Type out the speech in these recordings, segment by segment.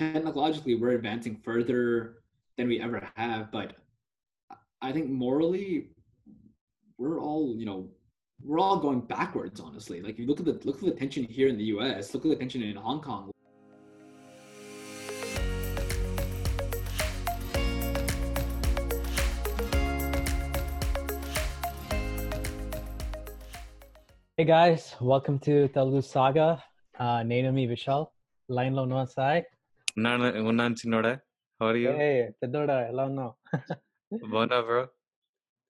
technologically we're advancing further than we ever have but i think morally we're all you know we're all going backwards honestly like you look at the look at the tension here in the us look at the tension in hong kong Hey guys, welcome to Telugu Saga. Uh, Nainami Vishal, Line Lo Sai. ఉన్నాను సాయ్ ఉన్నాను ఉన్నాను చిన్నోడా how are you ఏ పెద్దోడా ఎలా ఉన్నావు బాగున్నా bro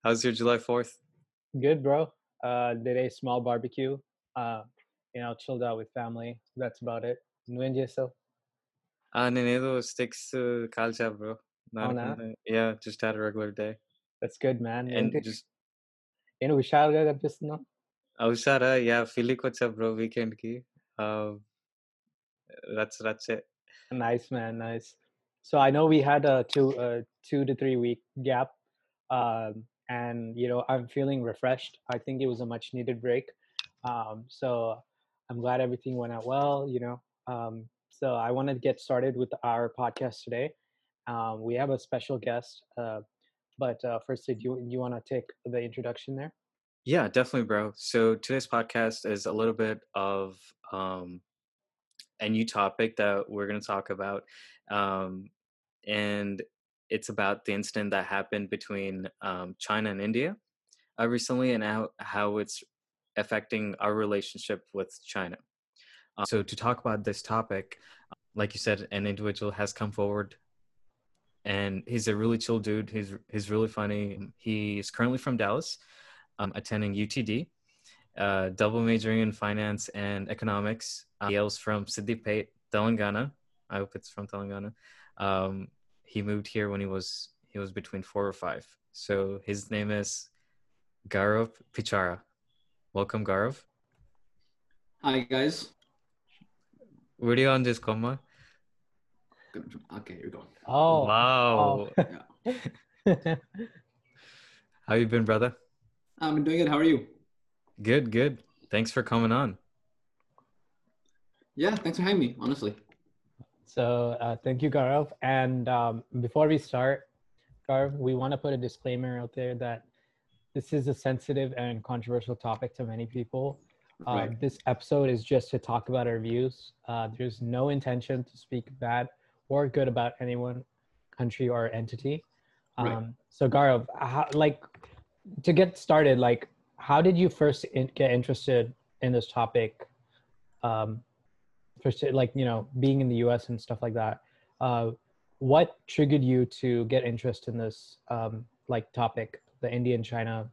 house your July fourth good bro did a small barbecue uh, you know chilled out with family that's about it నువ్వేం చేస్తావు నేనేదో స్టిక్స్ కాల్చా బ్రో అవునా? Yeah just had regular day that's good man and just నేను హుషారుగా కనిపిస్తున్నావు అవుసారా yeah ఫిల్లీకి వచ్చా bro weekend కి రచ్ రచ్చే Nice, man. Nice. So I know we had a two, uh, two to three week gap, um, and you know I'm feeling refreshed. I think it was a much needed break. Um, so I'm glad everything went out well. You know, um, so I want to get started with our podcast today. Um, we have a special guest, uh, but uh, first, did you you want to take the introduction there? Yeah, definitely, bro. So today's podcast is a little bit of um, a new topic that we're going to talk about, um, and it's about the incident that happened between um, China and India uh, recently, and how how it's affecting our relationship with China. Uh, so to talk about this topic, like you said, an individual has come forward. And he's a really chill dude. He's he's really funny. He is currently from Dallas, um, attending UTD, uh, double majoring in finance and economics. Uh, he hails from Siddipet, Telangana. I hope it's from Telangana. Um, he moved here when he was he was between four or five. So his name is Gaurav Pichara. Welcome, Gaurav. Hi guys. Where do you on this comma? Okay, you're going. Oh, wow. oh. How you been, brother? I'm doing good. How are you? Good, good. Thanks for coming on. Yeah, thanks for having me. Honestly. So uh, thank you, Gaurav. And um, before we start, Gaurav, we want to put a disclaimer out there that this is a sensitive and controversial topic to many people. Uh, Right. This episode is just to talk about our views. Uh, there's no intention to speak bad or good about anyone, country, or entity. Um, Right. So, Gaurav, how, like to get started, like how did you first in, get interested in this topic? Um, first, like you know, being in the U.S. and stuff like that. Uh, what triggered you to get interest in this um, like topic, the Indian China,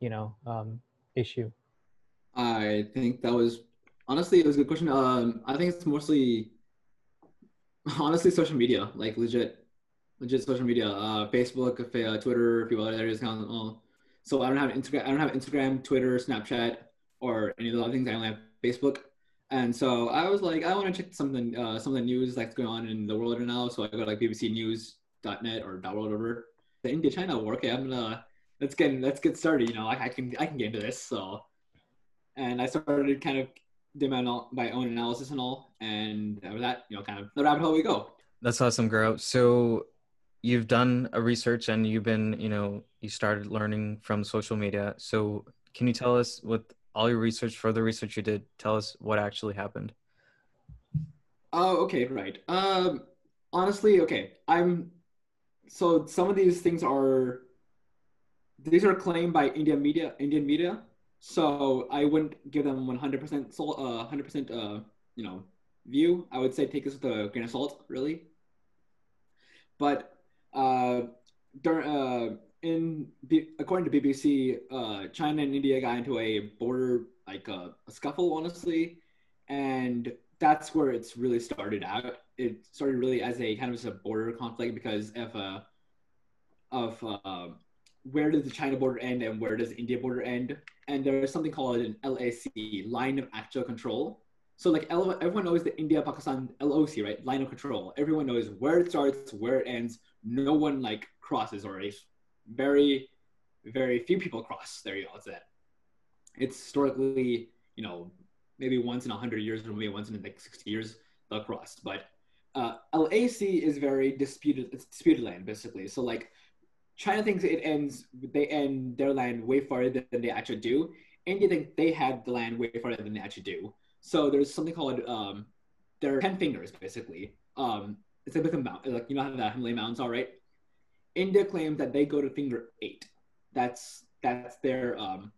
you know, um, issue? I think that was honestly it was a good question. Um, I think it's mostly honestly social media, like legit, legit social media. Uh, Facebook, Twitter, people other areas. Kind of, all. So I don't have Instagram. I don't have Instagram, Twitter, Snapchat, or any of the other things. I only have Facebook. And so I was like, I want to check something, uh, some of the news that's going on in the world right now. So I go to like bbcnews.net or .world whatever. The India China war. Okay, I'm gonna let's get let's get started. You know, I, I can I can get into this. So and I started kind of doing my, my own analysis and all, and after that, you know, kind of the rabbit hole we go. That's awesome, girl. So you've done a research and you've been, you know, you started learning from social media. So can you tell us with all your research, further research you did, tell us what actually happened? Oh, okay, right. Um, honestly, okay, I'm. So some of these things are, these are claimed by Indian media, Indian media. So I wouldn't give them 100% sol, uh, 100% uh, you know, view. I would say take this with a grain of salt, really. But uh, dur- uh, in according to BBC, uh, China and India got into a border like a, a scuffle, honestly, and that's where it's really started out. It started really as a kind of a border conflict because of uh, of uh, where does the China border end and where does India border end? And there's something called an LAC, line of actual control. So like everyone knows the India Pakistan LOC, right? Line of control. Everyone knows where it starts, where it ends. No one like crosses, or very, very few people cross. There you go. That's it. It's historically, you know, maybe once in a hundred years or maybe once in like sixty years they'll cross. But uh, LAC is very disputed. It's disputed land basically. So like, China thinks it ends. They end their land way farther than they actually do. India think they have the land way farther than they actually do. So there's something called um, there are ten fingers basically. Um, it's like a mount, like you know how the Himalayan mountains are, right? India claims that they go to finger eight. That's that's their um,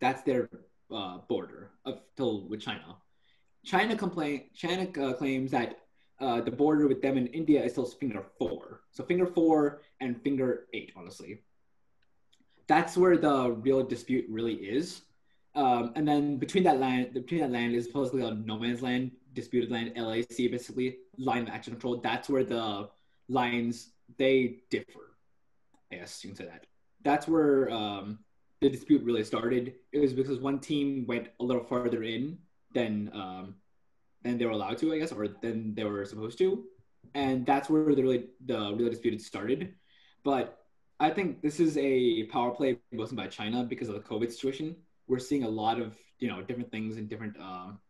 that's their uh, border of till with China. China complain China uh, claims that uh, the border with them in India is still finger four. So finger four and finger eight, honestly. That's where the real dispute really is. Um, and then between that land, between that land is supposedly a no man's land, disputed land, LAC, basically line of action control. That's where the lines they differ. Yes, you can say that. That's where um, the dispute really started. It was because one team went a little farther in than um, than they were allowed to, I guess, or than they were supposed to, and that's where the really the really dispute started. But I think this is a power play wasn't by China because of the COVID situation. We're seeing a lot of you know different things and different um,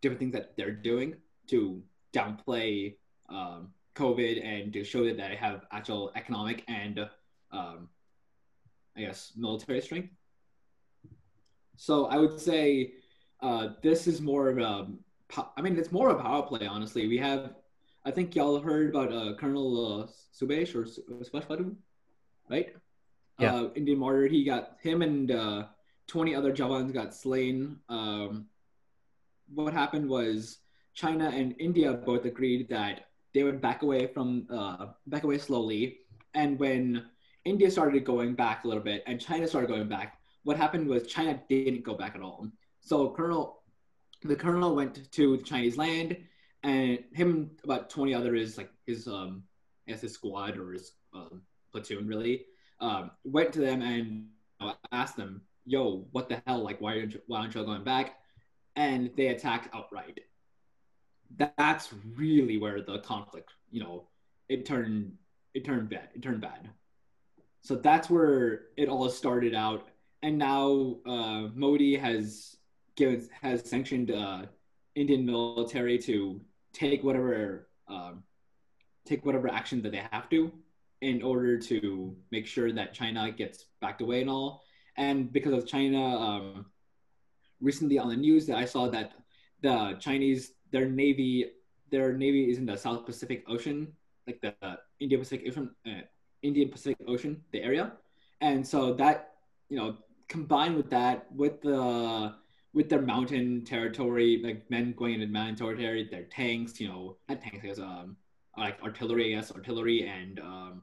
different things that they're doing to downplay um, COVID and to show that they have actual economic and um, I guess military strength. So I would say uh, this is more of a I mean, it's more of a power play, honestly. We have, I think y'all heard about uh, Colonel uh, Subesh or Subhash right? Yeah. Uh, Indian martyr. He got him and uh, 20 other Jawans got slain. Um, what happened was China and India both agreed that they would back away from uh, back away slowly. And when India started going back a little bit and China started going back, what happened was China didn't go back at all. So Colonel the colonel went to the Chinese land, and him about twenty others, like his um, as his squad or his um, platoon, really, um, went to them and asked them, "Yo, what the hell? Like, why aren't you, why aren't you going back?" And they attacked outright. That's really where the conflict, you know, it turned it turned bad. It turned bad. So that's where it all started out, and now uh, Modi has given has sanctioned uh, Indian military to take whatever um, take whatever action that they have to in order to make sure that China gets backed away and all. And because of China, um, recently on the news that I saw that the Chinese their navy their navy is in the South Pacific Ocean, like the uh, Indian Pacific Ocean, uh, Indian Pacific Ocean, the area, and so that you know combined with that with the with their mountain territory, like men going into mountain territory, their tanks, you know, not tanks, I guess, um, like artillery, guess, artillery and um,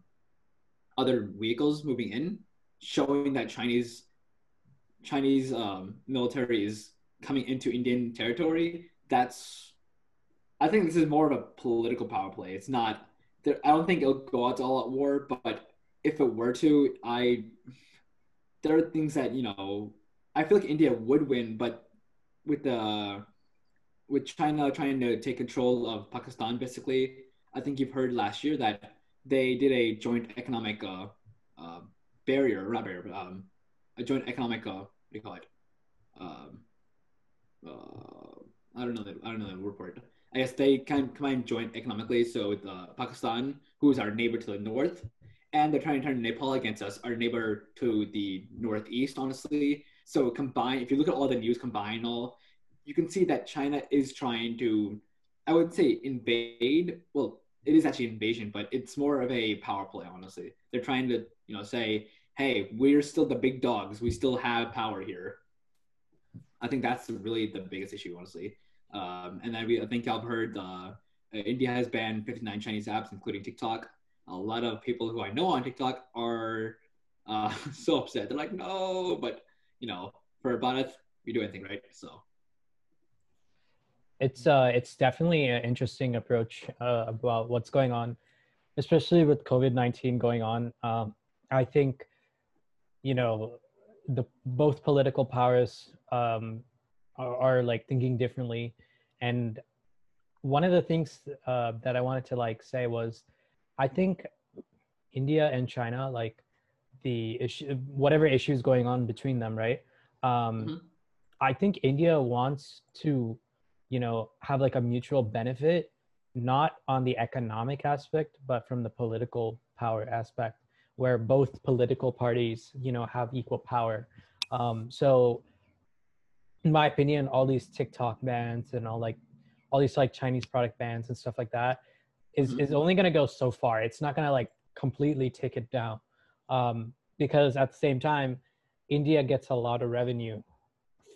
other vehicles moving in, showing that Chinese Chinese um, military is coming into Indian territory. That's, I think this is more of a political power play. It's not. I don't think it'll go out to all at war, but if it were to, I there are things that you know I feel like India would win, but with the with China trying to take control of Pakistan, basically, I think you've heard last year that they did a joint economic uh, uh, barrier, barrier, um, a joint economic uh, what do you call it? Um, uh, I don't know the I don't know the word for it. I guess they of combine joint economically. So with uh, Pakistan, who is our neighbor to the north, and they're trying to turn Nepal against us, our neighbor to the northeast. Honestly, so combine, if you look at all the news combined, all you can see that China is trying to, I would say, invade. Well, it is actually invasion, but it's more of a power play. Honestly, they're trying to, you know, say, "Hey, we're still the big dogs. We still have power here." I think that's really the biggest issue, honestly. Um, and then we, I think I've heard uh, India has banned 59 Chinese apps, including TikTok. A lot of people who I know on TikTok are uh, so upset. They're like, "No," but you know, for Bharat, we do anything right. So it's uh it's definitely an interesting approach uh, about what's going on, especially with COVID nineteen going on. Um, I think, you know, the both political powers um, are, are like thinking differently, and one of the things uh, that I wanted to like say was, I think India and China like the issue, whatever issues going on between them, right? Um, mm-hmm. I think India wants to, you know, have like a mutual benefit not on the economic aspect, but from the political power aspect, where both political parties, you know, have equal power. Um, so, in my opinion, all these TikTok bans and all like all these like Chinese product bans and stuff like that is Mhm. is only gonna go so far. It's not gonna like completely take it down, um, because at the same time, India gets a lot of revenue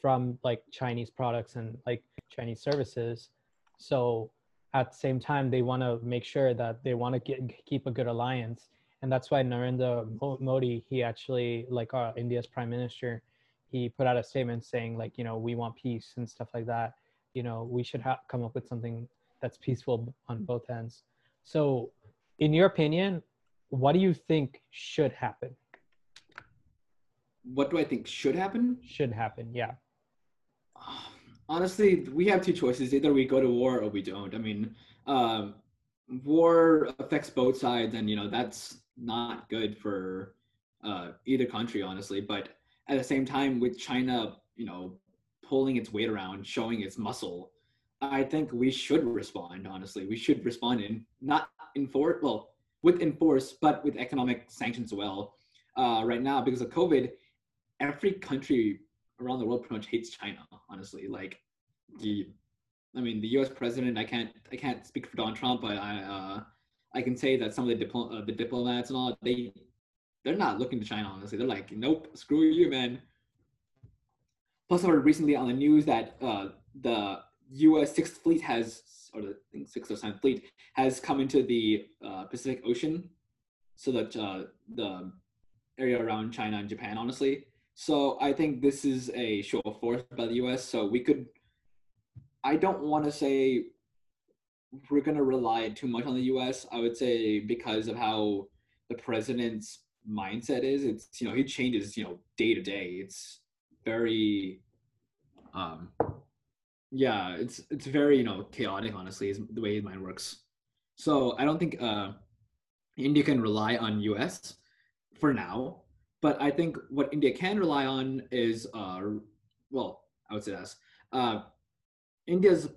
from like Chinese products and like Chinese services. So at the same time, they want to make sure that they want to keep a good alliance, and that's why Narendra Modi, he actually like uh, India's prime minister, he put out a statement saying like you know we want peace and stuff like that. You know we should ha- come up with something that's peaceful on both ends. So, in your opinion, what do you think should happen? What do I think should happen? Should happen, yeah. Honestly, we have two choices. Either we go to war or we don't. I mean, um, war affects both sides, and you know that's not good for uh, either country, honestly. But at the same time, with China, you know, pulling its weight around, showing its muscle, I think we should respond. Honestly, we should respond in not enforce well with enforce, but with economic sanctions as well. Uh, right now, because of COVID, every country around the world pretty much hates China. Honestly, like the, I mean, the U.S. president. I can't I can't speak for Donald Trump, but I uh, I can say that some of the diplo- uh, the diplomats and all they they're not looking to China. Honestly, they're like, nope, screw you, man. Plus, I heard recently on the news that uh, the U.S. Sixth Fleet has, or the I think Sixth or Seventh Fleet has come into the uh, Pacific Ocean, so that uh, the area around China and Japan, honestly. So I think this is a show of force by the U.S. So we could. I don't want to say we're gonna rely too much on the U.S. I would say because of how the president's mindset is. It's you know he changes you know day to day. It's very, um, yeah. It's it's very you know chaotic. Honestly, is the way his mind works. So I don't think uh, India can rely on U.S. for now but I think what India can rely on is, uh, well, I would say this: uh, India's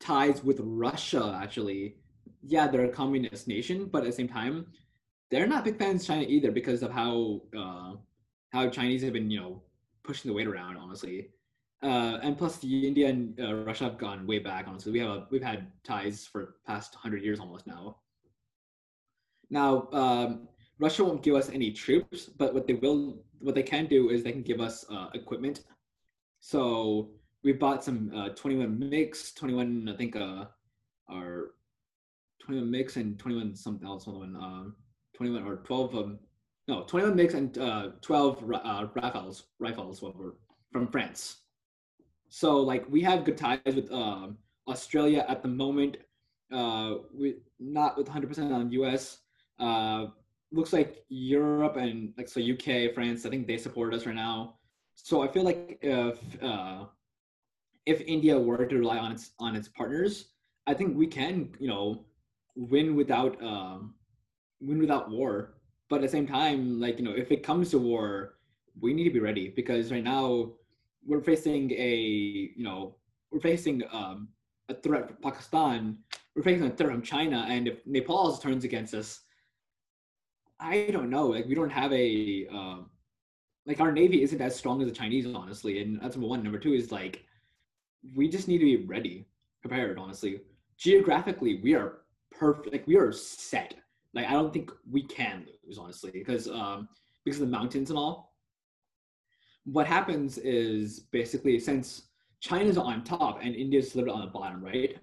ties with Russia. Actually, yeah, they're a communist nation, but at the same time, they're not big fans of China either because of how uh, how Chinese have been, you know, pushing the weight around. Honestly, uh, and plus, the India and uh, Russia have gone way back. Honestly, we have a, we've had ties for past hundred years almost now. Now, um, Russia won't give us any troops, but what they will, what they can do is they can give us uh, equipment. So we bought some uh, 21 MiGs, 21, I think, uh, are 21 MiGs and 21 something else, one, um, 21 or 12, um, no, 21 MiGs and uh, 12 uh, Rafales, Rafales, whatever, from France. So like we have good ties with um, Australia at the moment. Uh, we not with 100% on US. Uh, looks like Europe and like so UK, France, I think they support us right now. So I feel like if uh, if India were to rely on its on its partners, I think we can you know win without um, win without war. But at the same time, like you know, if it comes to war, we need to be ready because right now we're facing a you know we're facing um, a threat from Pakistan. We're facing a threat from China, and if Nepal turns against us, I don't know. Like we don't have a um, like our navy isn't as strong as the Chinese, honestly. And that's number one. Number two is like we just need to be ready, prepared. Honestly, geographically, we are perfect. Like we are set. Like I don't think we can lose, honestly, because um, because of the mountains and all. What happens is basically since China's on top and India's literally on the bottom, right?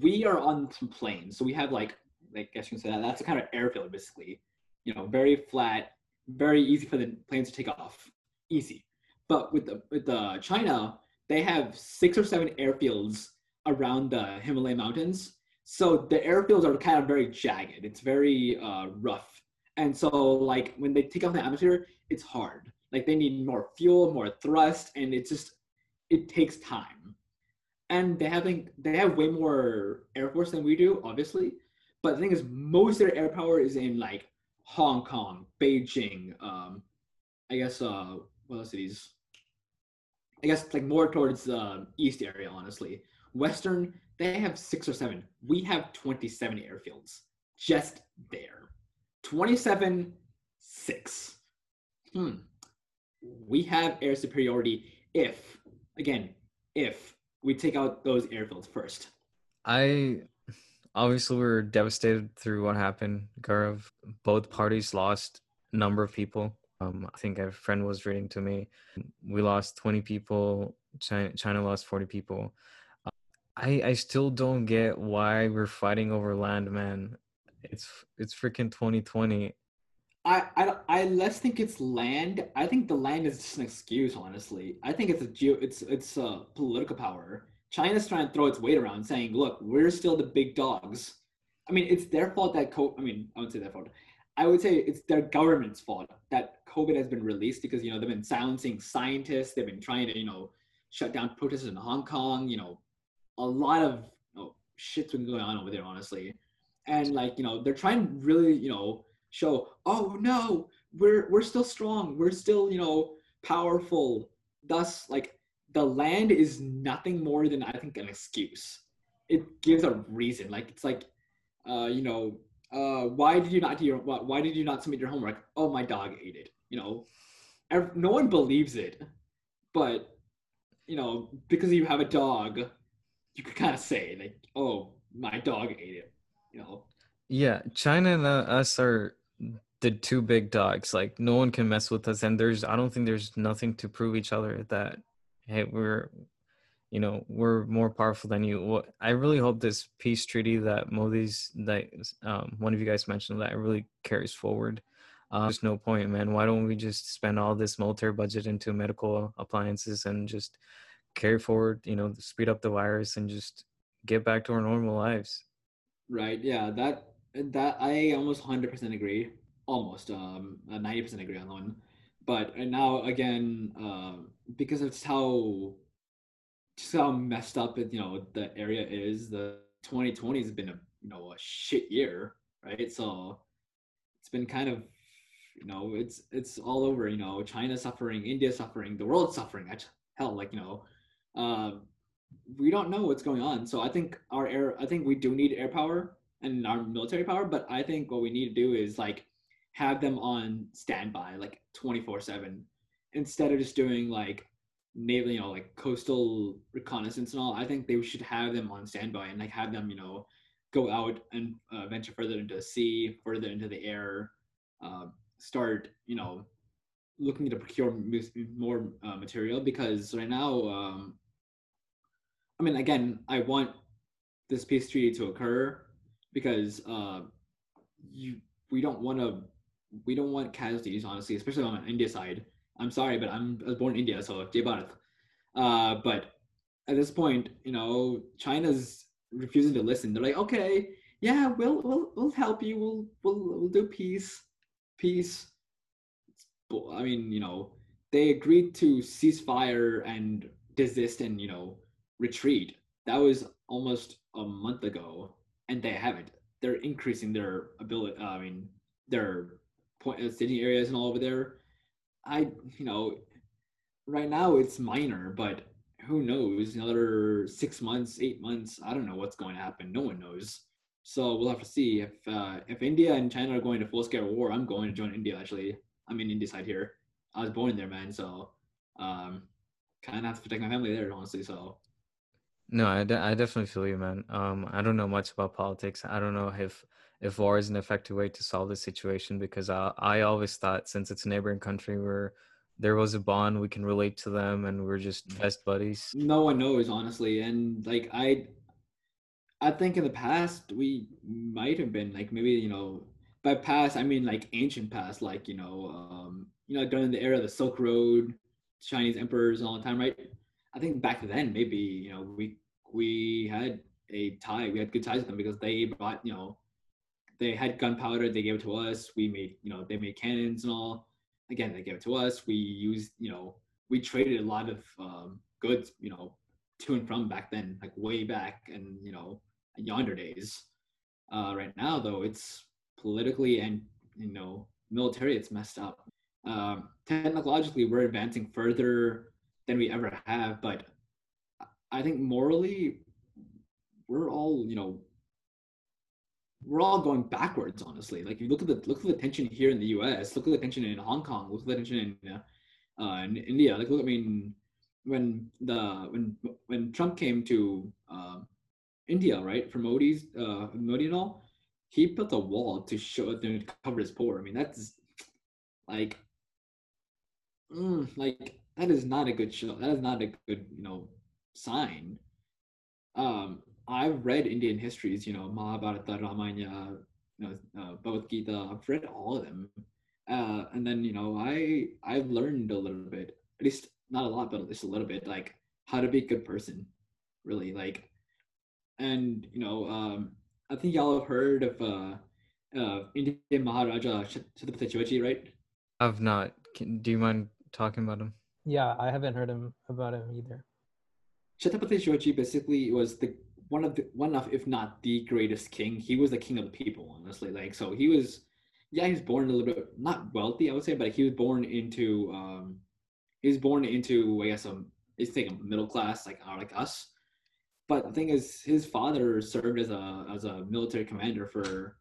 We are on some plains, so we have like, like I guess you can say that that's a kind of airfield, basically you know, very flat, very easy for the planes to take off, easy. But with the with the China, they have six or seven airfields around the Himalayan mountains. So the airfields are kind of very jagged. It's very uh, rough, and so like when they take off the atmosphere, it's hard. Like they need more fuel, more thrust, and it's just it takes time. And they having they have way more air force than we do, obviously. But the thing is, most of their air power is in like Hong Kong, Beijing, um, I guess uh, what other cities? I guess like more towards the uh, east area, honestly. Western, They have six or seven. We have 27 airfields just there. 27, six. Hmm. We have air superiority if, again, if we take out those airfields first. I obviously we were devastated through what happened. Gaurav, both parties lost a number of people. Um, I think a friend was reading to me. We lost 20 people. China, China lost 40 people. I I still don't get why we're fighting over land, man. It's it's freaking 2020. I, I, I less think it's land. I think the land is just an excuse, honestly. I think it's a geo, it's it's a political power. China's trying to throw its weight around, saying, "Look, we're still the big dogs." I mean, it's their fault that co- I mean, I would say their fault. I would say it's their government's fault that COVID has been released because you know they've been silencing scientists. They've been trying to you know shut down protests in Hong Kong. You know, a lot of you know, shit's been going on over there, honestly. And like you know, they're trying to really you know show, oh no, we're we're still strong. We're still you know powerful. Thus, like the land is nothing more than I think an excuse. It gives a reason. Like it's like, uh, you know, uh, why did you not do your why did you not submit your homework? Oh, my dog ate it. You know, no one believes it, but you know, because you have a dog, you could kind of say like, oh, my dog ate it. You know. Yeah, China and uh, us are the two big dogs. Like no one can mess with us, and there's I don't think there's nothing to prove each other that hey we're you know we're more powerful than you. What I really hope this peace treaty that Modi's that um, one of you guys mentioned that really carries forward. Uh, there's no point, man. Why don't we just spend all this military budget into medical appliances and just carry forward, you know, speed up the virus and just get back to our normal lives? Right. Yeah. That that I almost hundred percent agree. Almost um ninety percent agree on that one. But now again, uh, because it's how just how messed up you know the area is. The 2020 has been a you know a shit year, right? So it's been kind of you know it's it's all over. You know, China suffering, India suffering, the world suffering. Hell, like you know, uh, we don't know what's going on. So I think our air, I think we do need air power and our military power, but I think what we need to do is like have them on standby, like 24 seven, instead of just doing like naval, you know, like coastal reconnaissance and all. I think they should have them on standby and like have them, you know, go out and uh, venture further into the sea, further into the air, uh, start, you know, looking to procure more uh, material because right now, um, I mean, again, I want this peace treaty to occur because uh, you we don't want to we don't want casualties honestly, especially on India side. I'm sorry, but I'm I was born in India, so Jai Bharat. Uh, but at this point, you know, China's refusing to listen. They're like, okay, yeah, we'll we'll we'll help you. We'll we'll we'll do peace, peace. I mean, you know, they agreed to ceasefire and desist and you know retreat. That was almost a month ago, and they haven't. They're increasing their ability. Uh, I mean, their point uh, staging areas and all over there. I, you know, right now it's minor, but who knows? Another six months, eight months. I don't know what's going to happen. No one knows. So we'll have to see if uh, if India and China are going to full scale war. I'm going to join India. Actually, I'm in India side here. I was born there, man. So um, kind of have to protect my family there, honestly. So no, I, de- I definitely feel you, man. Um, I don't know much about politics. I don't know if if war is an effective way to solve the situation because I I always thought since it's a neighboring country where there was a bond we can relate to them and we're just best buddies. No one knows honestly, and like I, I think in the past we might have been like maybe you know by past I mean like ancient past like you know um you know during the era of the Silk Road, Chinese emperors all the time, right? I think back then maybe you know we we had a tie. We had good ties with them because they brought you know they had gunpowder. They gave it to us. We made you know they made cannons and all. Again, they gave it to us. We used you know we traded a lot of um, goods you know to and from back then, like way back and you know yonder days. Uh, right now though, it's politically and you know military. It's messed up. Um, technologically, we're advancing further than we ever have. But I think morally, we're all you know we're all going backwards honestly like you look at the look at the tension here in the us look at the tension in hong kong look at the tension in, uh, uh, in india like look i mean when the when when trump came to uh, india right for modi's uh modi and all he built a wall to show to cover his poor i mean that's like mm, like that is not a good show that is not a good you know sign um I've read Indian histories, you know, Mahabharata, Ramayana, you know, uh, Bhagavad Gita. I've read all of them, uh, and then you know, I I've learned a little bit, at least not a lot, but at least a little bit, like how to be a good person, really, like, and you know, um, I think y'all have heard of uh, uh, Indian Maharaja Chhatrapati Shivaji, right? I've not. Can, do you mind talking about him? Yeah, I haven't heard him about him either. Chhatrapati Shivaji basically was the one of the one of if not the greatest king. He was the king of the people, honestly. Like so, he was. Yeah, he was born a little bit not wealthy, I would say, but he was born into. um He was born into, I guess, a it's like a middle class, like uh, like us. But the thing is, his father served as a as a military commander for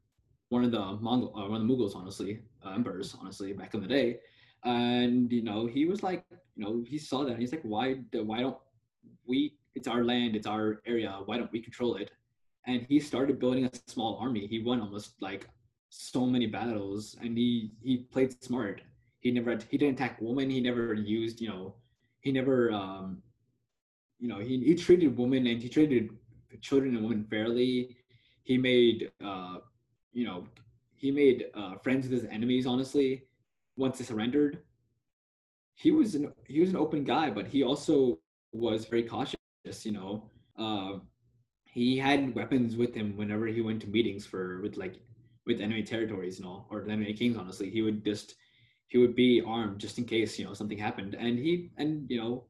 one of the Mongol, uh, one of the Mughals, honestly, uh, emperors, honestly, back in the day. And you know, he was like, you know, he saw that. he's like, why, why don't we it's our land, it's our area. Why don't we control it? And he started building a small army. He won almost like so many battles, and he he played smart. He never he didn't attack women. He never used you know he never um you know he he treated women and he treated children and women fairly. He made uh you know he made uh, friends with his enemies. Honestly, once they surrendered, he was an he was an open guy, but he also was very cautious you know? Uh, he had weapons with him whenever he went to meetings for with like with enemy territories and all, or enemy kings honestly. He would just he would be armed just in case you know something happened. And he and you know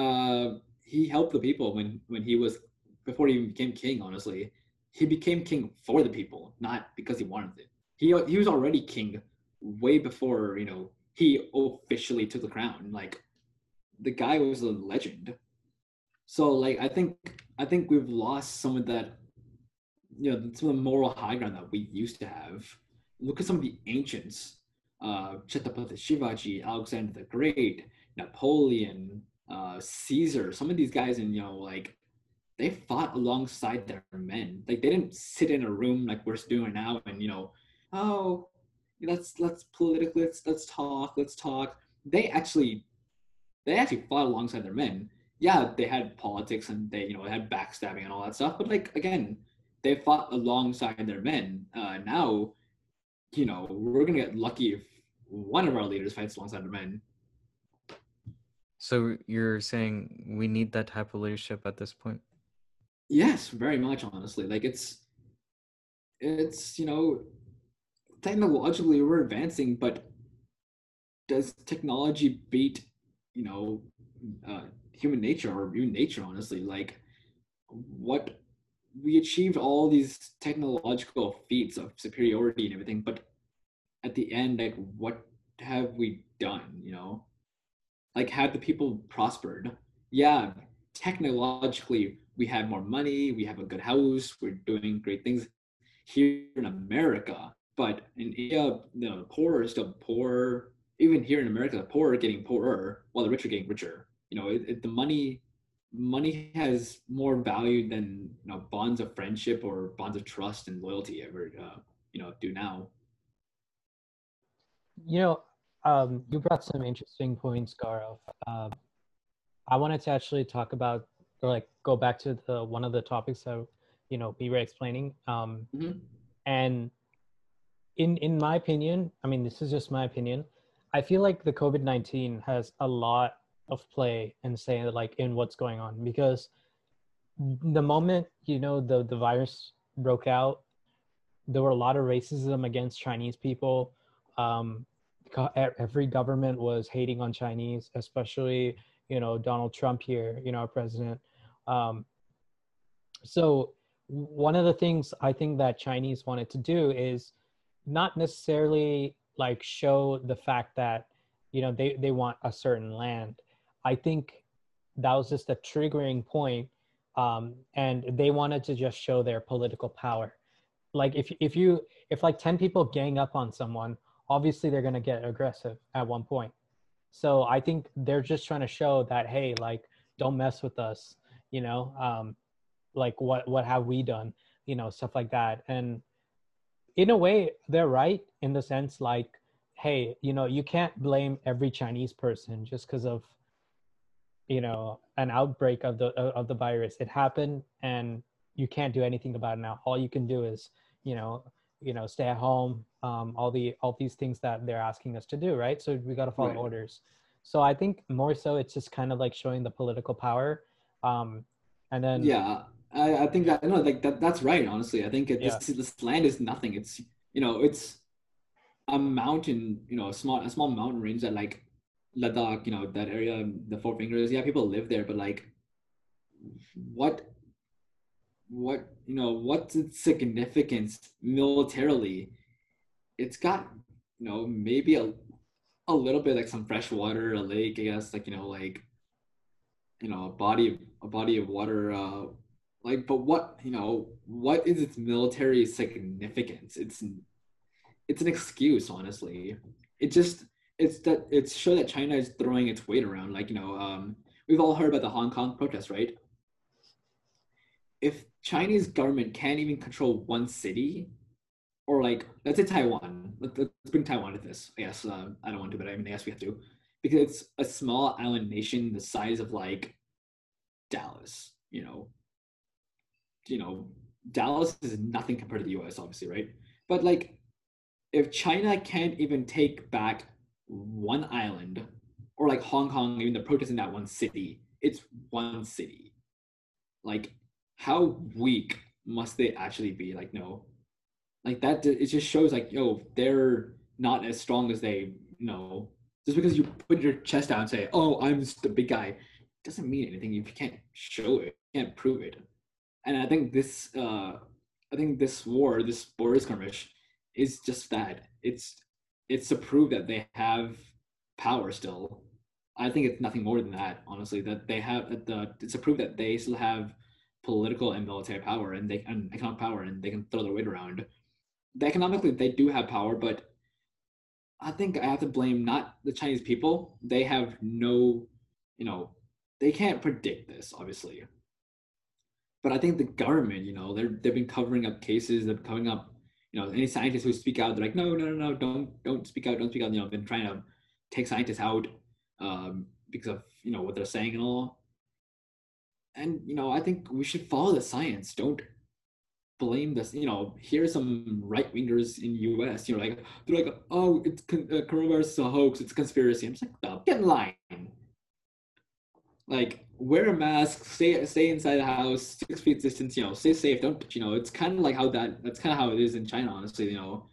uh he helped the people when when he was before he became king honestly. He became king for the people not because he wanted it. He he was already king way before you know he officially took the crown like the guy was a legend so like I think I think we've lost some of that, you know, some of the moral high ground that we used to have. Look at some of the ancients, uh, Chhatrapati Shivaji, Alexander the Great, Napoleon, uh, Caesar. Some of these guys, and you know, like they fought alongside their men. Like they didn't sit in a room like we're doing now, and you know, oh, let's let's politically let's let's talk, let's talk. They actually, they actually fought alongside their men yeah, they had politics and they, you know, had backstabbing and all that stuff. But like again, they fought alongside their men. Uh, now, you know, we're gonna get lucky if one of our leaders fights alongside their men. So you're saying we need that type of leadership at this point? Yes, very much. Honestly, like it's, it's you know, technologically we're advancing, but does technology beat you know uh, human nature or human nature honestly? Like what we achieved all these technological feats of superiority and everything but at the end like what have we done you know? Like had the people prospered? Yeah technologically we have more money we have a good house we're doing great things here in america in india the poor are still poor even here in america the poor are getting poorer while the rich are getting richer you know, it, it, the money money has more value than you know bonds of friendship or bonds of trust and loyalty ever uh, you know do now. You know, um, you brought some interesting points, Gaurav. Uh, I wanted to actually talk about or like go back to the one of the topics that you know we were explaining. Um, mm-hmm. And in in my opinion, I mean this is just my opinion. I feel like the COVID nineteen has a lot of play and say like in what's going on because the moment you know the the virus broke out there were a lot of racism against chinese people um, every government was hating on chinese especially you know donald trump here you know our president um, so one of the things i think that chinese wanted to do is not necessarily like show the fact that you know they, they want a certain land I think that was just a triggering point um, and they wanted to just show their political power. Like if if you if like ten people gang up on someone, obviously they're gonna get aggressive at one point. So I think they're just trying to show that hey, like don't mess with us, you know, um, like what what have we done, you know, stuff like that. And in a way, they're right in the sense like, hey, you know, you can't blame every Chinese person just because of you know an outbreak of the of the virus. It happened and you can't do anything about it now. All you can do is you know you know stay at home um, all the all these things that they're asking us to do right? So we got to follow right. orders. So i think more so it's just kind of like showing the political power um, and then yeah i, I think that no like that that's right honestly i think it, yeah. this, this land is nothing it's you know it's a mountain you know a small a small mountain range that like Ladakh, you know, that area, the Four Fingers, yeah, people live there, but like, what, what, you know, what's its significance militarily? It's got, you know, maybe a, a little bit like some fresh water, a lake, I guess, like, you know, like, you know, a body, a body of water, uh, like, but what, you know, what is its military significance? It's, it's an excuse, honestly. It just, it's that it's show that China is throwing its weight around. Like you know, um, we've all heard about the Hong Kong protests, right? If Chinese government can't even control one city, or like let's say Taiwan, let, us bring Taiwan to this. Guess uh, I don't want to, but I mean, guess we have to, because it's a small island nation the size of like Dallas. You know, you know, Dallas is nothing compared to the U.S. Obviously, right? But like, if China can't even take back one island or like Hong Kong, even the protests in that one city, it's one city. Like, how weak must they actually be? Like, no, like that. It just shows like, yo, they're not as strong as they know. Just because you put your chest out and say, "Oh, I'm the big guy," doesn't mean anything if you can't show it, can't prove it. And I think this, uh, I think this war, this border skirmish, is just that. It's it's to prove that they have power still. I think it's nothing more than that, honestly. That they have that the it's to prove that they still have political and military power and they and economic power and they can throw their weight around. The economically they do have power, but I think I have to blame not the Chinese people. They have no, you know, they can't predict this, obviously. But I think the government, you know, they're they've been covering up cases, they're covering up you know, any scientists who speak out, they're like, no, no, no, no, don't, don't speak out, don't speak out. You know, been trying to take scientists out um, because of you know what they're saying and all. And you know, I think we should follow the science. Don't blame this. You know, here's some right wingers in U.S. You know, like they're like, oh, it's con- uh, coronavirus is a hoax. It's a conspiracy. I'm just like, get in line. Like, wear a mask, stay stay inside the house, six feet distance, you know, stay safe. Don't you know? It's kind of like how that that's kind of how it is in China. Honestly, you know,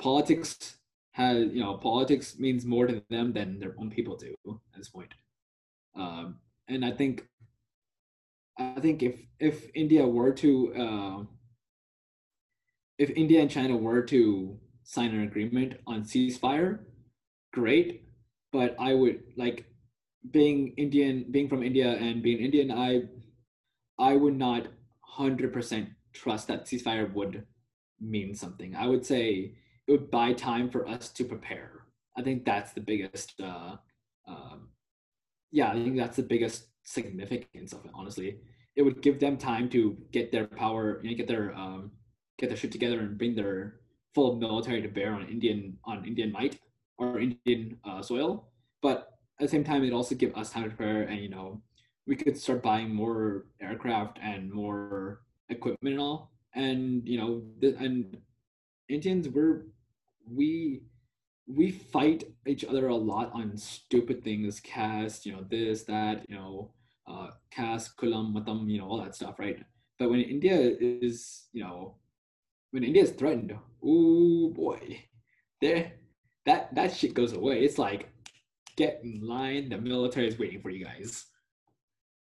politics has you know politics means more to them than their own people do at this point. Um, and I think I think if if India were to uh, if India and China were to sign an agreement on ceasefire, great. But I would like being Indian, being from India and being Indian, I I would not hundred percent trust that ceasefire would mean something. I would say it would buy time for us to prepare. I think that's the biggest. Uh, um, yeah, I think that's the biggest significance of it. Honestly, it would give them time to get their power, you know, get their um, get their shit together, and bring their full military to bear on Indian on Indian might or Indian uh, soil. But at the same time, it also give us time to prepare, and you know, we could start buying more aircraft and more equipment and all. And you know, th- and Indians, we're we we fight each other a lot on stupid things, caste, you know, this, that, you know, uh, caste, kulam, matam, you know, all that stuff, right? But when India is, you know, when India is threatened, oh boy, there, that that shit goes away. It's like get in line. The military is waiting for you guys.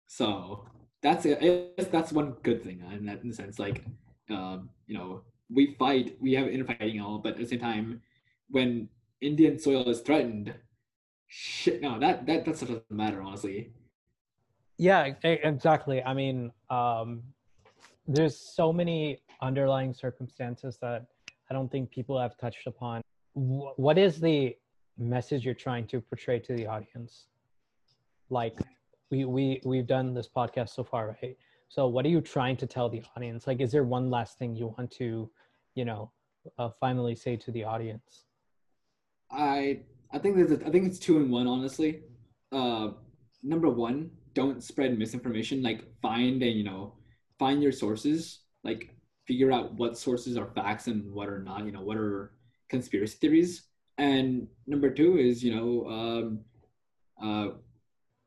So that's it. That's one good thing in that in the sense, like, um, you know, we fight, we have infighting all, but at the same time, when Indian soil is threatened, shit, no, that that that doesn't matter honestly. yeah exactly i mean um there's so many underlying circumstances that i don't think people have touched upon what is the message you're trying to portray to the audience like we we we've done this podcast so far right so what are you trying to tell the audience like is there one last thing you want to you know uh, finally say to the audience I I think there's a, I think it's two in one honestly. Uh, number one, don't spread misinformation. Like find and you know find your sources. Like figure out what sources are facts and what are not. You know what are conspiracy theories. And number two is you know um, uh,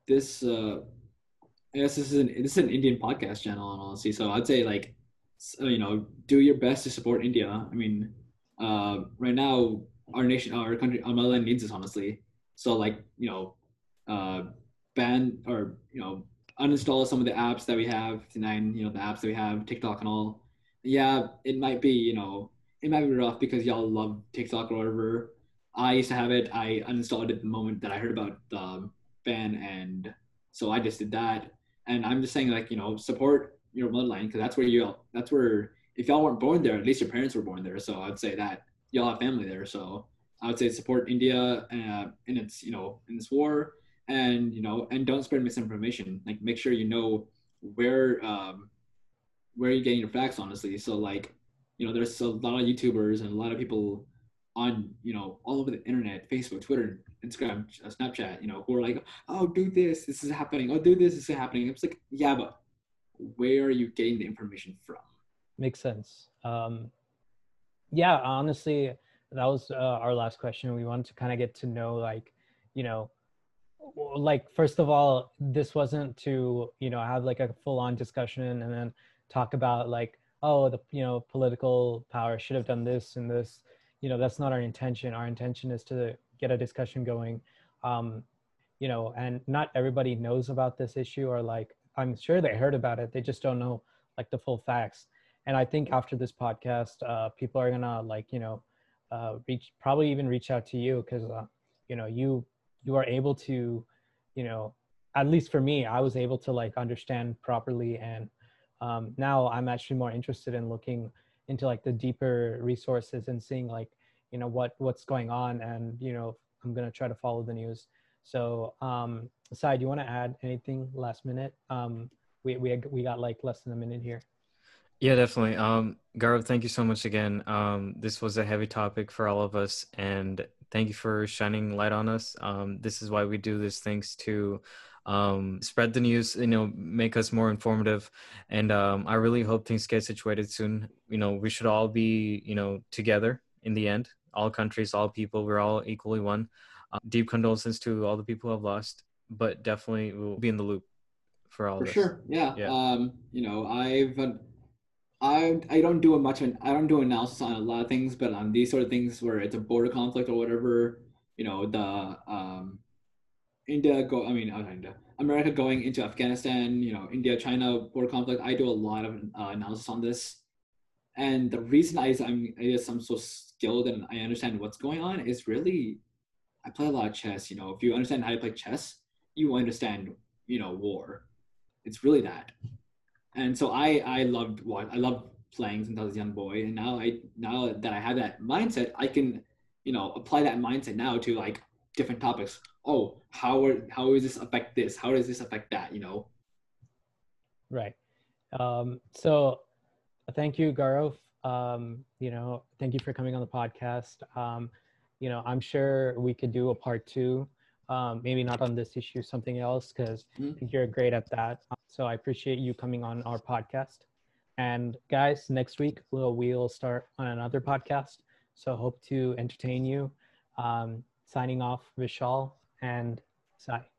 this. Uh, I guess this is an this is an Indian podcast channel, honestly. So I'd say like, s- uh, you know, do your best to support India. I mean, uh, right now our nation, our country, our motherland needs us honestly. So like you know, uh, ban or you know uninstall some of the apps that we have tonight. You know the apps that we have, TikTok and all. Yeah, it might be you know it might be rough because y'all love TikTok or whatever. I used to have it. I uninstalled it the moment that I heard about the ban, and so I just did that. And I'm just saying like you know support your bloodline because that's where you that's where if y'all weren't born there, at least your parents were born there. So I'd say that y'all have family there. So I would say support India uh, in its you know in this war, and you know and don't spread misinformation. Like make sure you know where um, where you're getting your facts. Honestly, so like you know there's a lot of YouTubers and a lot of people on you know all over the internet, Facebook, Twitter, Instagram, Snapchat, you know who are like, oh do this, this is happening. Oh do this, this is happening. It's like yeah, but where are you getting the information from? makes sense um yeah honestly that was uh, our last question we wanted to kind of get to know like you know like first of all this wasn't to you know have like a full on discussion and then talk about like oh the you know political power should have done this and this you know that's not our intention. Our intention is to get a discussion going. Um you know and not everybody knows about this issue or like i'm sure they heard about it. They just don't know like the full facts. And i think after this podcast uh people are gonna like you know uh reach probably even reach out to you because uh, you know you you are able to you know at least for me i was able to like understand properly and um, now i'm actually more interested in looking into like the deeper resources and seeing like you know what what's going on and you know i'm going to try to follow the news so um aside you want to add anything last minute um we, we we got like less than a minute here Yeah, definitely. Um, Gaurav, thank you so much again. Um, this was a heavy topic for all of us, and thank you for shining light on us. Um, this is why we do these things to um, spread the news, you know, make us more informative. And um, I really hope things get situated soon. You know, we should all be, you know, together in the end. All countries, all people, we're all equally one. Uh, deep condolences to all the people who have lost, but definitely we'll be in the loop for all For us. sure, yeah. Yeah. Um, you know, I've uh, I I don't do a much I don't do analysis on a lot of things, but on these sort of things where it's a border conflict or whatever, you know, the um, India go I mean not India, America going into Afghanistan, you know, India China border conflict. I do a lot of uh, analysis on this, and the reason I I'm I guess I'm so skilled and I understand what's going on is really I play a lot of chess. You know, if you understand how to play chess, you understand you know war. It's really that and so I I loved what I loved playing since I was a young boy, and now I now that I have that mindset, I can you know apply that mindset now to like different topics. Oh, how are how does this affect this? How does this affect that? You know. Right. Um, so thank you, Gaurav. Um, you know, thank you for coming on the podcast. Um, you know, I'm sure we could do a part two. Um, maybe not on this issue, something else, because I Mhm. you're great at that. So I appreciate you coming on our podcast. And guys, next week we'll we'll start on another podcast. So hope to entertain you. Um, signing off, Vishal and Sai.